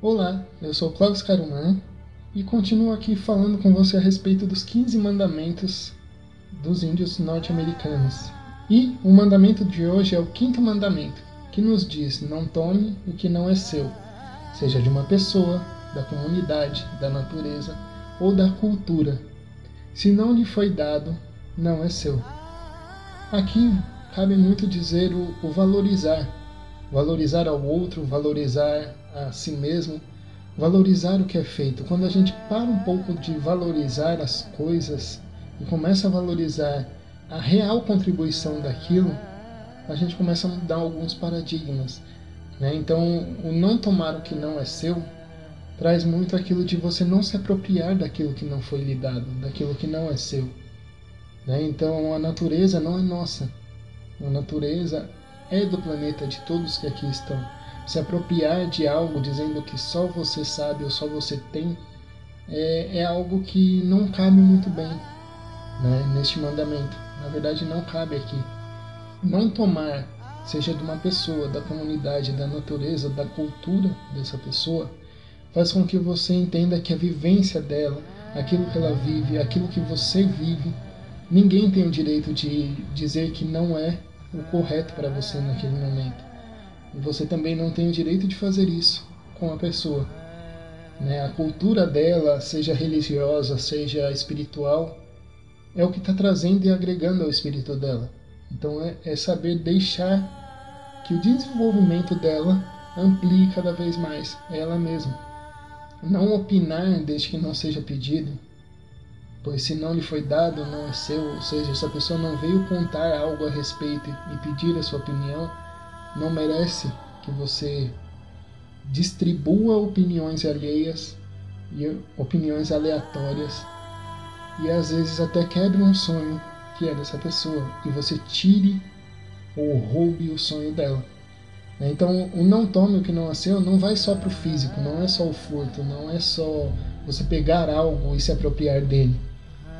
Olá, eu sou Cláudio Caruman e continuo aqui falando com você a respeito dos 15 mandamentos dos índios norte-americanos. E o mandamento de hoje é o quinto mandamento, que nos diz: não tome o que não é seu, seja de uma pessoa, da comunidade, da natureza ou da cultura. Se não lhe foi dado, não é seu. Aqui cabe muito dizer o, o valorizar, valorizar ao outro, valorizar a si mesmo, valorizar o que é feito. Quando a gente para um pouco de valorizar as coisas e começa a valorizar a real contribuição daquilo, a gente começa a mudar alguns paradigmas. Né? Então, o não tomar o que não é seu traz muito aquilo de você não se apropriar daquilo que não foi lhe dado, daquilo que não é seu. Né? Então, a natureza não é nossa. A natureza é do planeta de todos que aqui estão. Se apropriar de algo dizendo que só você sabe ou só você tem é, é algo que não cabe muito bem né, neste mandamento. Na verdade, não cabe aqui. Não tomar, seja de uma pessoa, da comunidade, da natureza, da cultura dessa pessoa, faz com que você entenda que a vivência dela, aquilo que ela vive, aquilo que você vive, ninguém tem o direito de dizer que não é o correto para você naquele momento. E você também não tem o direito de fazer isso com a pessoa. Né? A cultura dela, seja religiosa, seja espiritual, é o que está trazendo e agregando ao espírito dela. Então é, é saber deixar que o desenvolvimento dela amplie cada vez mais ela mesma. Não opinar desde que não seja pedido, pois se não lhe foi dado, não é seu, ou seja, se a pessoa não veio contar algo a respeito e pedir a sua opinião, não merece que você distribua opiniões alheias e opiniões aleatórias e às vezes até quebre um sonho que é dessa pessoa e você tire ou roube o sonho dela. Então, o não tome o que não é seu não vai só para o físico, não é só o furto, não é só você pegar algo e se apropriar dele,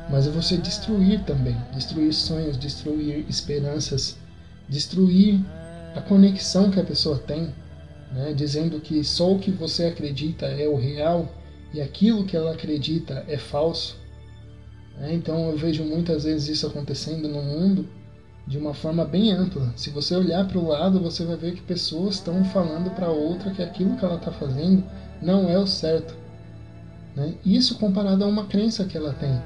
mas é você destruir também, destruir sonhos, destruir esperanças, destruir a conexão que a pessoa tem, né, dizendo que só o que você acredita é o real e aquilo que ela acredita é falso. É, então eu vejo muitas vezes isso acontecendo no mundo de uma forma bem ampla. Se você olhar para o lado, você vai ver que pessoas estão falando para outra que aquilo que ela está fazendo não é o certo. Né? Isso comparado a uma crença que ela tem,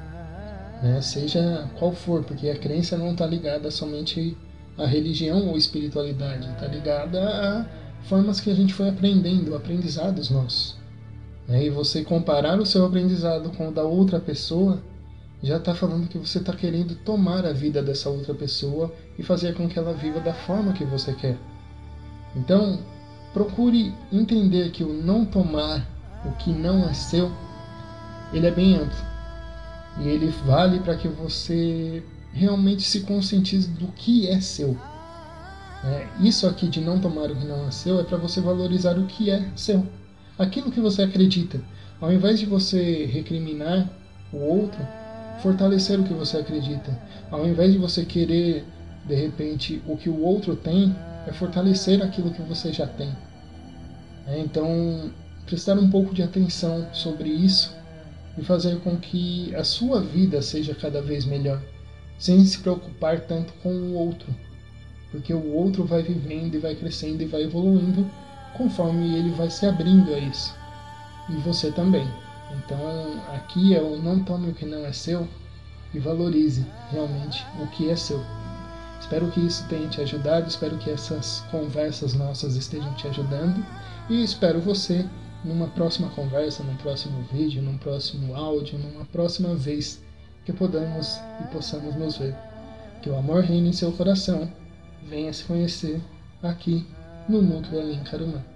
né? seja qual for, porque a crença não está ligada somente a religião ou espiritualidade, está ligada a formas que a gente foi aprendendo, aprendizados nossos. Né? E você comparar o seu aprendizado com o da outra pessoa, já está falando que você está querendo tomar a vida dessa outra pessoa e fazer com que ela viva da forma que você quer. Então, procure entender que o não tomar o que não é seu, ele é bem amplo. E ele vale para que você realmente se conscientize do que é seu. É, isso aqui de não tomar o que não é seu é para você valorizar o que é seu. Aquilo que você acredita. Ao invés de você recriminar o outro, fortalecer o que você acredita. Ao invés de você querer, de repente, o que o outro tem, é fortalecer aquilo que você já tem. É, então, prestar um pouco de atenção sobre isso e fazer com que a sua vida seja cada vez melhor sem se preocupar tanto com o outro, porque o outro vai vivendo e vai crescendo e vai evoluindo conforme ele vai se abrindo a isso. E você também. Então, aqui é o não tome o que não é seu e valorize realmente o que é seu. Espero que isso tenha te ajudado, espero que essas conversas nossas estejam te ajudando e espero você numa próxima conversa, num próximo vídeo, num próximo áudio, numa próxima vez que podamos e possamos nos ver. Que o amor reine em seu coração, venha se conhecer aqui no Núcleo Alim Carumã.